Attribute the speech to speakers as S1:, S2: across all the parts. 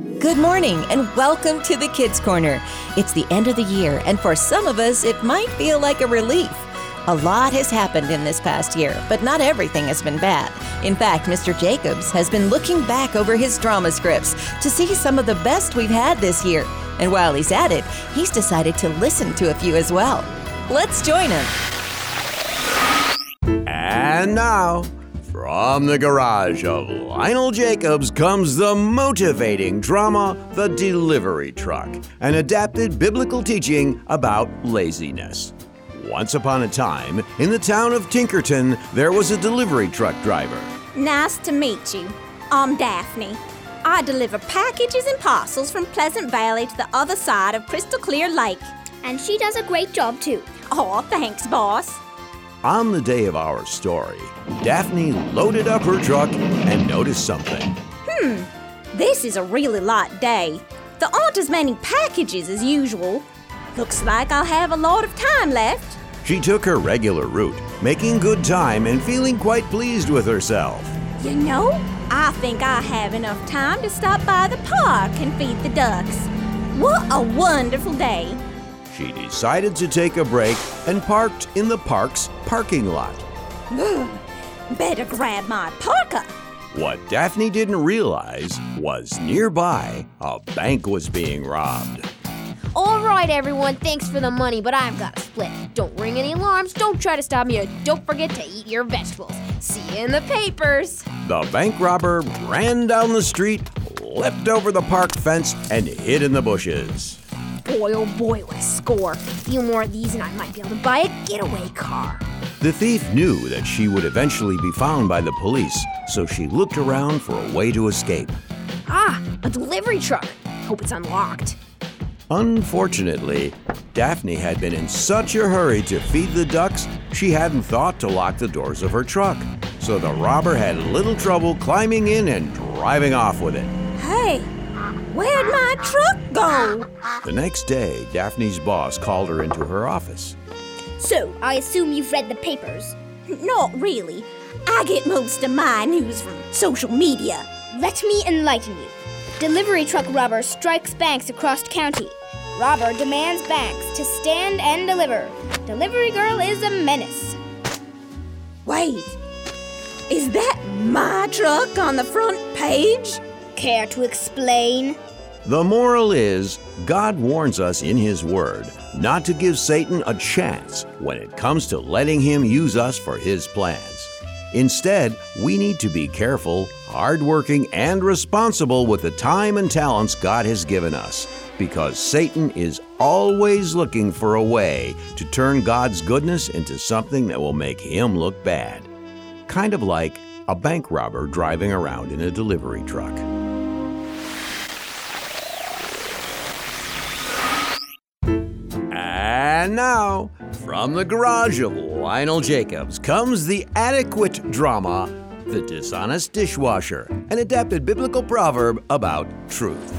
S1: Good morning and welcome to the Kids Corner. It's the end of the year, and for some of us, it might feel like a relief. A lot has happened in this past year, but not everything has been bad. In fact, Mr. Jacobs has been looking back over his drama scripts to see some of the best we've had this year. And while he's at it, he's decided to listen to a few as well. Let's join him.
S2: And now, from the garage of Lionel Jacobs comes the motivating drama, The Delivery Truck, an adapted biblical teaching about laziness. Once upon a time, in the town of Tinkerton, there was a delivery truck driver.
S3: Nice to meet you. I'm Daphne. I deliver packages and parcels from Pleasant Valley to the other side of Crystal Clear Lake.
S4: And she does a great job too.
S3: Oh, thanks, boss.
S2: On the day of our story, Daphne loaded up her truck and noticed something.
S3: Hmm, this is a really light day. There aren't as many packages as usual. Looks like I'll have a lot of time left.
S2: She took her regular route, making good time and feeling quite pleased with herself.
S3: You know, I think I have enough time to stop by the park and feed the ducks. What a wonderful day.
S2: She decided to take a break and parked in the park's parking lot.
S3: Better grab my parka.
S2: What Daphne didn't realize was nearby a bank was being robbed.
S4: All right, everyone, thanks for the money, but I've got to split. Don't ring any alarms, don't try to stop me, and don't forget to eat your vegetables. See you in the papers.
S2: The bank robber ran down the street, leapt over the park fence, and hid in the bushes.
S4: Boy, oh boy, what a score. A few more of these, and I might be able to buy a getaway car.
S2: The thief knew that she would eventually be found by the police, so she looked around for a way to escape.
S4: Ah, a delivery truck. Hope it's unlocked.
S2: Unfortunately, Daphne had been in such a hurry to feed the ducks, she hadn't thought to lock the doors of her truck. So the robber had little trouble climbing in and driving off with it.
S3: Hey, where'd my truck go?
S2: The next day, Daphne's boss called her into her office.
S4: So, I assume you've read the papers.
S3: Not really. I get most of my news from social media.
S4: Let me enlighten you. Delivery truck robber strikes banks across county. Robber demands banks to stand and deliver. Delivery girl is a menace.
S3: Wait, is that my truck on the front page?
S4: Care to explain?
S2: The moral is God warns us in His Word not to give Satan a chance when it comes to letting him use us for his plans. Instead, we need to be careful, hardworking, and responsible with the time and talents God has given us because Satan is always looking for a way to turn God's goodness into something that will make him look bad. Kind of like a bank robber driving around in a delivery truck. Now, from the garage of Lionel Jacobs comes the adequate drama, The Dishonest Dishwasher, an adapted biblical proverb about truth.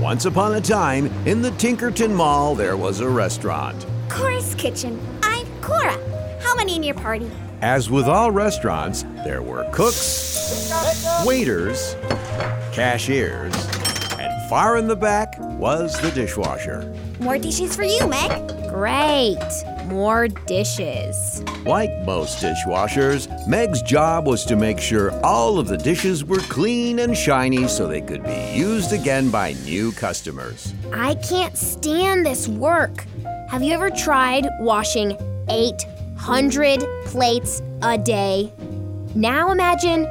S2: Once upon a time, in the Tinkerton Mall, there was a restaurant.
S5: Cora's Kitchen. I'm Cora. How many in your party?
S2: As with all restaurants, there were cooks, waiters, cashiers, and far in the back was the dishwasher.
S5: More dishes for you, Meg.
S4: Great. More dishes.
S2: Like most dishwashers, Meg's job was to make sure all of the dishes were clean and shiny so they could be used again by new customers.
S4: I can't stand this work. Have you ever tried washing 800 plates a day? Now imagine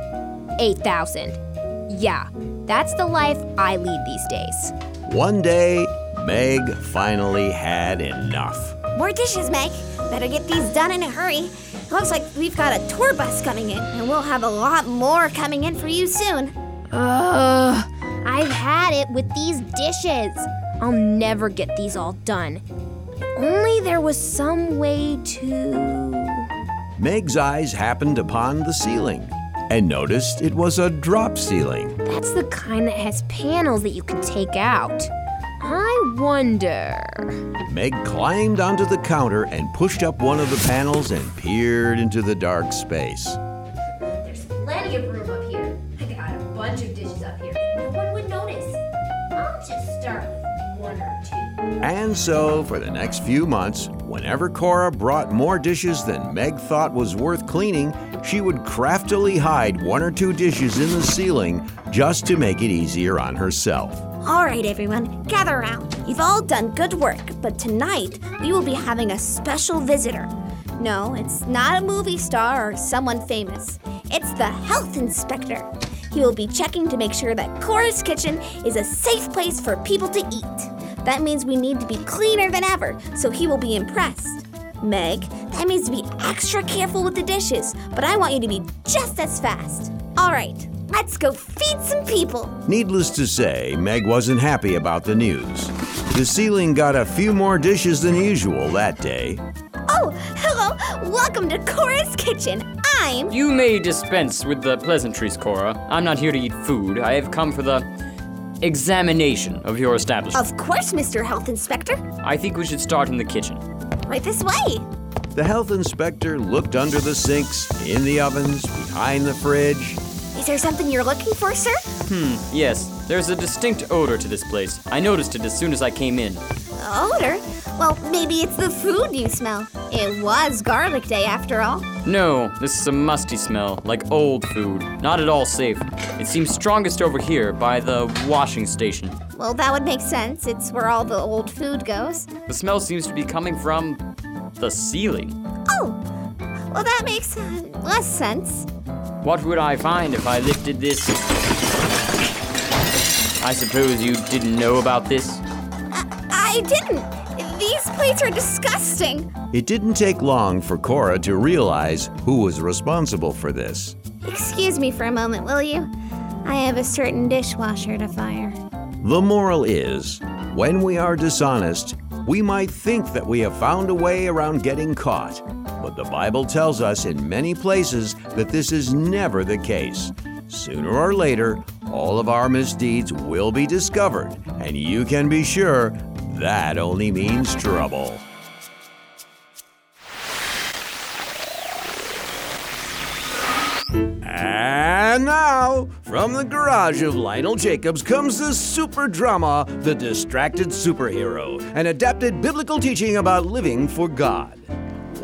S4: 8,000. Yeah, that's the life I lead these days.
S2: One day, Meg finally had enough.
S5: More dishes, Meg. Better get these done in a hurry. It looks like we've got a tour bus coming in, and we'll have a lot more coming in for you soon.
S4: Ugh, I've had it with these dishes. I'll never get these all done. If only there was some way to.
S2: Meg's eyes happened upon the ceiling and noticed it was a drop ceiling.
S4: That's the kind that has panels that you can take out. I wonder.
S2: Meg climbed onto the counter and pushed up one of the panels and peered into the dark space.
S4: There's plenty of room up here. I got a bunch of dishes up here. No one would notice. I'll just start with one or two.
S2: And so, for the next few months, whenever Cora brought more dishes than Meg thought was worth cleaning, she would craftily hide one or two dishes in the ceiling just to make it easier on herself.
S5: All right, everyone, gather around. You've all done good work, but tonight we will be having a special visitor. No, it's not a movie star or someone famous. It's the health inspector. He will be checking to make sure that Cora's kitchen is a safe place for people to eat. That means we need to be cleaner than ever, so he will be impressed. Meg, that means to be extra careful with the dishes, but I want you to be just as fast. All right, let's go feed some people.
S2: Needless to say, Meg wasn't happy about the news. The ceiling got a few more dishes than usual that day.
S5: Oh, hello. Welcome to Cora's kitchen. I'm.
S6: You may dispense with the pleasantries, Cora. I'm not here to eat food. I have come for the examination of your establishment.
S5: Of course, Mr. Health Inspector.
S6: I think we should start in the kitchen.
S5: Right this way.
S2: The health inspector looked under the sinks, in the ovens, behind the fridge.
S5: Is there something you're looking for, sir?
S6: Hmm, yes, there's a distinct odor to this place. I noticed it as soon as I came in.
S5: Odor? Well, maybe it's the food you smell. It was garlic day after all.
S6: No, this is a musty smell, like old food. Not at all safe. It seems strongest over here by the washing station.
S5: Well, that would make sense. It's where all the old food goes.
S6: The smell seems to be coming from the ceiling.
S5: Oh, well, that makes less sense.
S6: What would I find if I lifted this? I suppose you didn't know about this?
S5: I didn't. These plates are disgusting.
S2: It didn't take long for Cora to realize who was responsible for this.
S5: Excuse me for a moment, will you? I have a certain dishwasher to fire.
S2: The moral is when we are dishonest, we might think that we have found a way around getting caught. But the Bible tells us in many places that this is never the case. Sooner or later, all of our misdeeds will be discovered, and you can be sure that only means trouble. And now, from the garage of Lionel Jacobs comes the super drama, The Distracted Superhero, an adapted biblical teaching about living for God.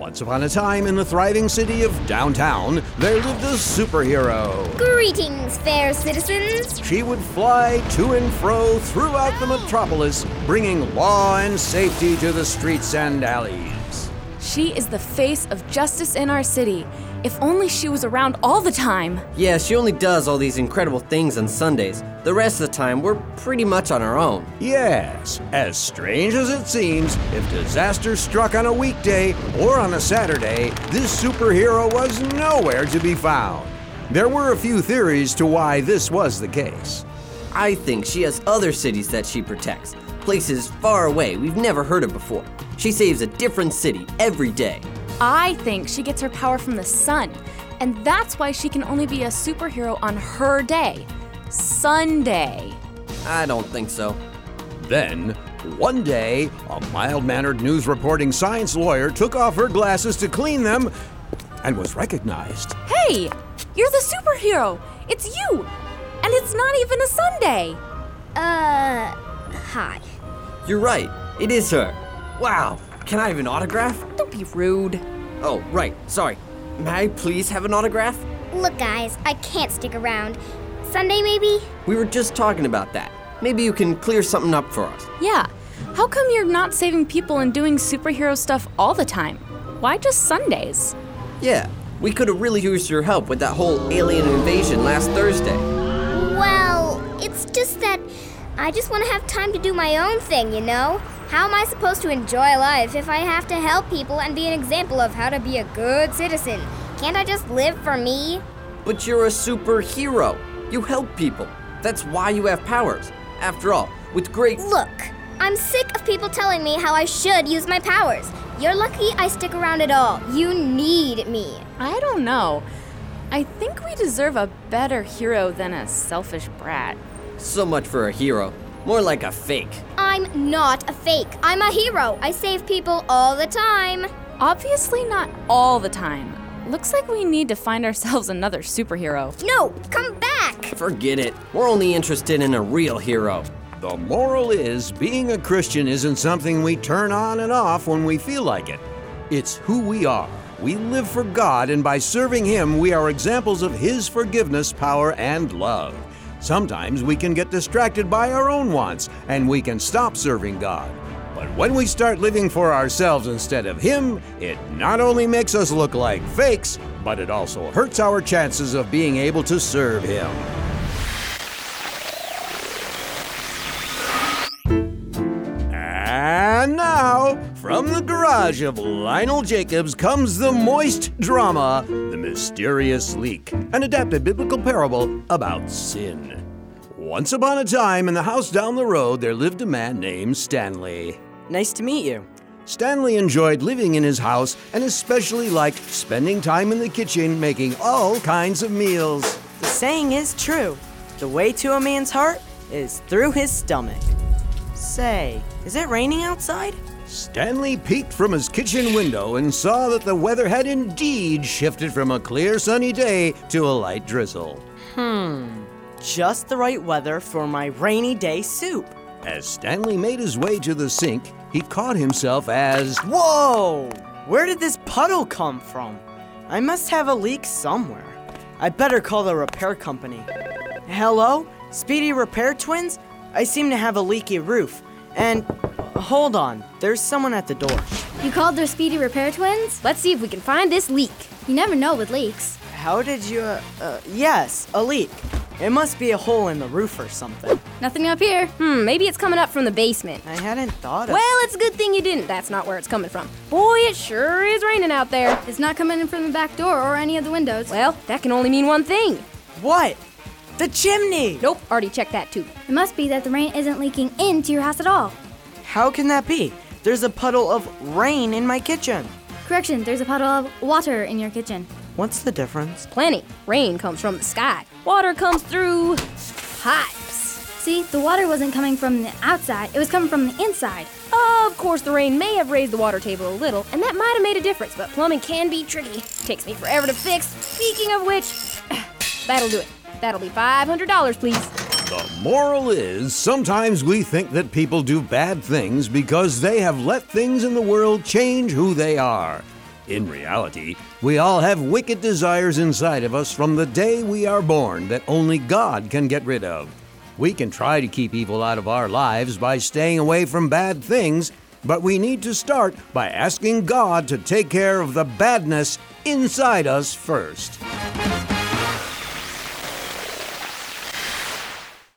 S2: Once upon a time in the thriving city of downtown, there lived a superhero.
S4: Greetings, fair citizens.
S2: She would fly to and fro throughout the metropolis, bringing law and safety to the streets and alleys.
S7: She is the face of justice in our city. If only she was around all the time.
S8: Yeah, she only does all these incredible things on Sundays. The rest of the time, we're pretty much on our own.
S2: Yes, as strange as it seems, if disaster struck on a weekday or on a Saturday, this superhero was nowhere to be found. There were a few theories to why this was the case.
S8: I think she has other cities that she protects, places far away we've never heard of before. She saves a different city every day.
S7: I think she gets her power from the sun, and that's why she can only be a superhero on her day Sunday.
S8: I don't think so.
S2: Then, one day, a mild mannered news reporting science lawyer took off her glasses to clean them and was recognized.
S7: Hey, you're the superhero! It's you! And it's not even a Sunday!
S4: Uh, hi.
S8: You're right, it is her. Wow, can I have an autograph?
S7: Don't be rude.
S8: Oh, right, sorry. May I please have an autograph?
S4: Look, guys, I can't stick around. Sunday, maybe?
S8: We were just talking about that. Maybe you can clear something up for us.
S7: Yeah, how come you're not saving people and doing superhero stuff all the time? Why just Sundays?
S8: Yeah, we could have really used your help with that whole alien invasion last Thursday.
S4: Well, it's just that I just want to have time to do my own thing, you know? How am I supposed to enjoy life if I have to help people and be an example of how to be a good citizen? Can't I just live for me?
S8: But you're a superhero. You help people. That's why you have powers. After all, with great.
S4: Look, I'm sick of people telling me how I should use my powers. You're lucky I stick around at all. You need me.
S7: I don't know. I think we deserve a better hero than a selfish brat.
S8: So much for a hero. More like a fake.
S4: I'm not a fake. I'm a hero. I save people all the time.
S7: Obviously, not all the time. Looks like we need to find ourselves another superhero.
S4: No, come back.
S8: Forget it. We're only interested in a real hero.
S2: The moral is being a Christian isn't something we turn on and off when we feel like it. It's who we are. We live for God, and by serving Him, we are examples of His forgiveness, power, and love. Sometimes we can get distracted by our own wants, and we can stop serving God. But when we start living for ourselves instead of Him, it not only makes us look like fakes, but it also hurts our chances of being able to serve Him. And now, from the garage of Lionel Jacobs comes the moist drama, The Mysterious Leak, an adapted biblical parable about sin. Once upon a time, in the house down the road, there lived a man named Stanley.
S9: Nice to meet you.
S2: Stanley enjoyed living in his house and especially liked spending time in the kitchen making all kinds of meals.
S9: The saying is true the way to a man's heart is through his stomach. Say, is it raining outside?
S2: Stanley peeked from his kitchen window and saw that the weather had indeed shifted from a clear sunny day to a light drizzle.
S9: Hmm, just the right weather for my rainy day soup.
S2: As Stanley made his way to the sink, he caught himself as
S9: Whoa! Where did this puddle come from? I must have a leak somewhere. I better call the repair company. Hello? Speedy Repair Twins? I seem to have a leaky roof. And hold on, there's someone at the door.
S10: You called their Speedy Repair Twins?
S4: Let's see if we can find this leak.
S10: You never know with leaks.
S9: How did you, uh, uh, yes, a leak. It must be a hole in the roof or something.
S10: Nothing up here.
S4: Hmm, maybe it's coming up from the basement.
S9: I hadn't thought of
S4: Well, it's a good thing you didn't. That's not where it's coming from. Boy, it sure is raining out there.
S10: It's not coming in from the back door or any of the windows.
S4: Well, that can only mean one thing.
S9: What? The chimney!
S4: Nope, already checked that too.
S10: It must be that the rain isn't leaking into your house at all.
S9: How can that be? There's a puddle of rain in my kitchen.
S10: Correction, there's a puddle of water in your kitchen.
S9: What's the difference?
S4: Plenty. Rain comes from the sky. Water comes through pipes.
S10: See, the water wasn't coming from the outside, it was coming from the inside.
S4: Of course, the rain may have raised the water table a little, and that might have made a difference, but plumbing can be tricky. Takes me forever to fix. Speaking of which, that'll do it. That'll be $500, please.
S2: The moral is sometimes we think that people do bad things because they have let things in the world change who they are. In reality, we all have wicked desires inside of us from the day we are born that only God can get rid of. We can try to keep evil out of our lives by staying away from bad things, but we need to start by asking God to take care of the badness inside us first.